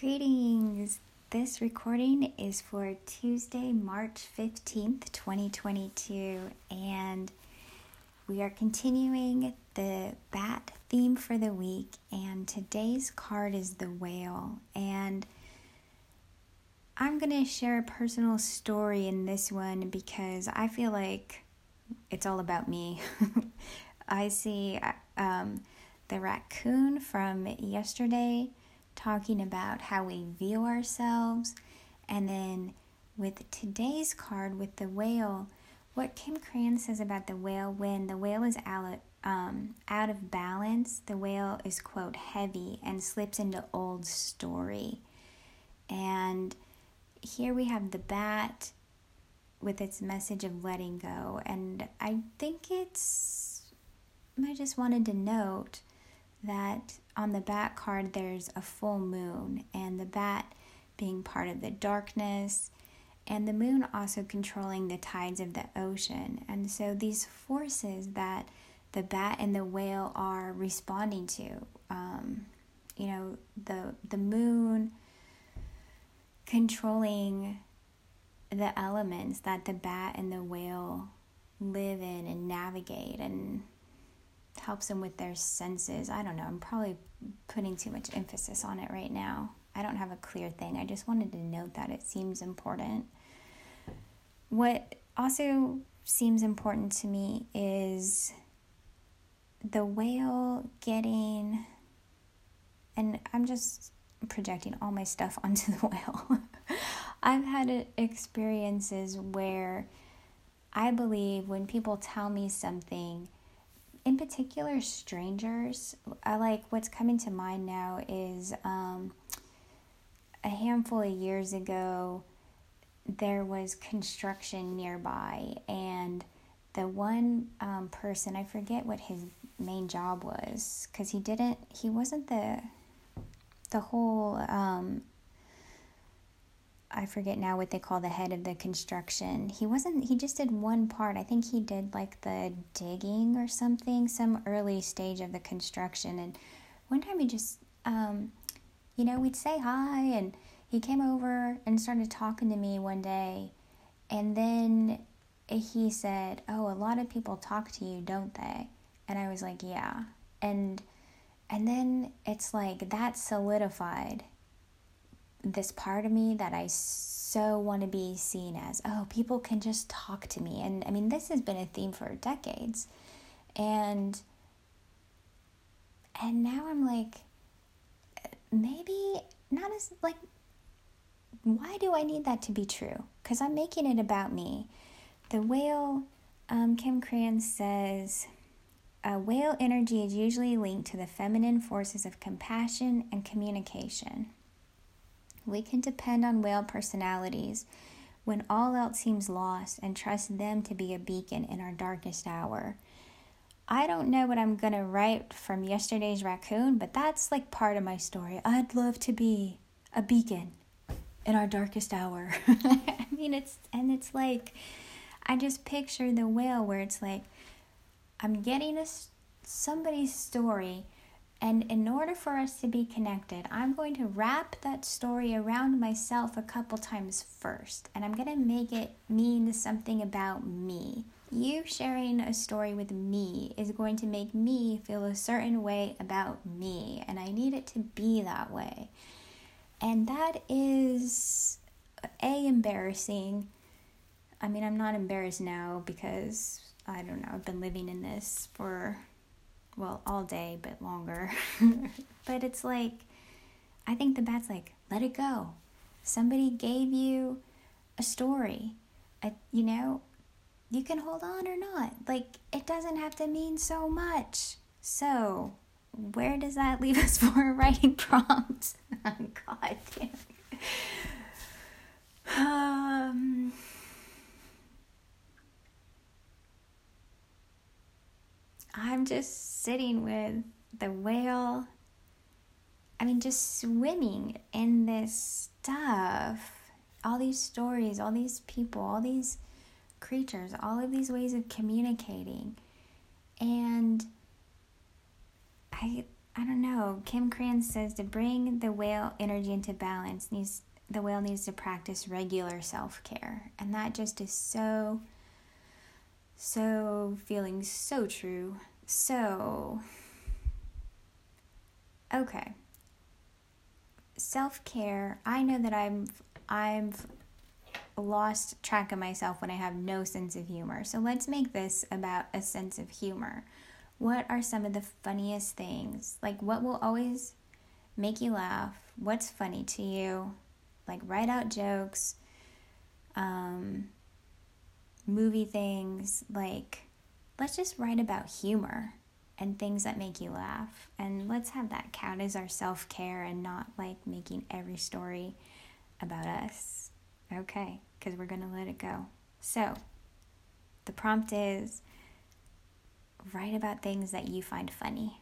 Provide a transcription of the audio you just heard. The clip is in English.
Greetings. This recording is for Tuesday, March 15th, 2022, and we are continuing the bat theme for the week. And today's card is the whale. And I'm going to share a personal story in this one because I feel like it's all about me. I see um, the raccoon from yesterday talking about how we view ourselves. And then with today's card, with the whale, what Kim Krans says about the whale when the whale is out, um, out of balance, the whale is, quote, heavy and slips into old story. And here we have the bat with its message of letting go. And I think it's, I just wanted to note that on the bat card there's a full moon, and the bat being part of the darkness, and the moon also controlling the tides of the ocean. And so these forces that the bat and the whale are responding to, um, you know, the the moon controlling the elements that the bat and the whale live in and navigate and helps them with their senses. I don't know. I'm probably putting too much emphasis on it right now. I don't have a clear thing. I just wanted to note that it seems important. What also seems important to me is the whale getting, and I'm just projecting all my stuff onto the whale. I've had experiences where I believe when people tell me something, in particular strangers i like what's coming to mind now is um, a handful of years ago there was construction nearby and the one um, person i forget what his main job was because he didn't he wasn't the the whole um, I forget now what they call the head of the construction. He wasn't, he just did one part. I think he did like the digging or something, some early stage of the construction. And one time he just, um, you know, we'd say hi and he came over and started talking to me one day. And then he said, Oh, a lot of people talk to you, don't they? And I was like, Yeah. And, and then it's like that solidified this part of me that I so want to be seen as, oh, people can just talk to me. And I mean, this has been a theme for decades. And and now I'm like maybe not as like why do I need that to be true? Cuz I'm making it about me. The whale um, Kim Krans says a whale energy is usually linked to the feminine forces of compassion and communication. We can depend on whale personalities when all else seems lost and trust them to be a beacon in our darkest hour. I don't know what I'm to write from yesterday's raccoon, but that's like part of my story. I'd love to be a beacon in our darkest hour. I mean, it's, and it's like, I just picture the whale where it's like, I'm getting a, somebody's story and in order for us to be connected, I'm going to wrap that story around myself a couple times first. And I'm going to make it mean something about me. You sharing a story with me is going to make me feel a certain way about me. And I need it to be that way. And that is A, embarrassing. I mean, I'm not embarrassed now because I don't know, I've been living in this for well, all day, but longer. but it's like, I think the bat's like, let it go. Somebody gave you a story, a, you know, you can hold on or not. Like, it doesn't have to mean so much. So, where does that leave us for a writing prompt? God damn. Um, I'm just sitting with the whale. I mean, just swimming in this stuff. All these stories, all these people, all these creatures, all of these ways of communicating. And I I don't know. Kim Krans says to bring the whale energy into balance needs the whale needs to practice regular self-care. And that just is so so feeling so true. So okay. Self-care, I know that I'm I've lost track of myself when I have no sense of humor. So let's make this about a sense of humor. What are some of the funniest things? Like, what will always make you laugh? What's funny to you? Like, write out jokes, um, movie things. Like, let's just write about humor and things that make you laugh. And let's have that count as our self care and not like making every story about us. Okay, because we're going to let it go. So, the prompt is write about things that you find funny.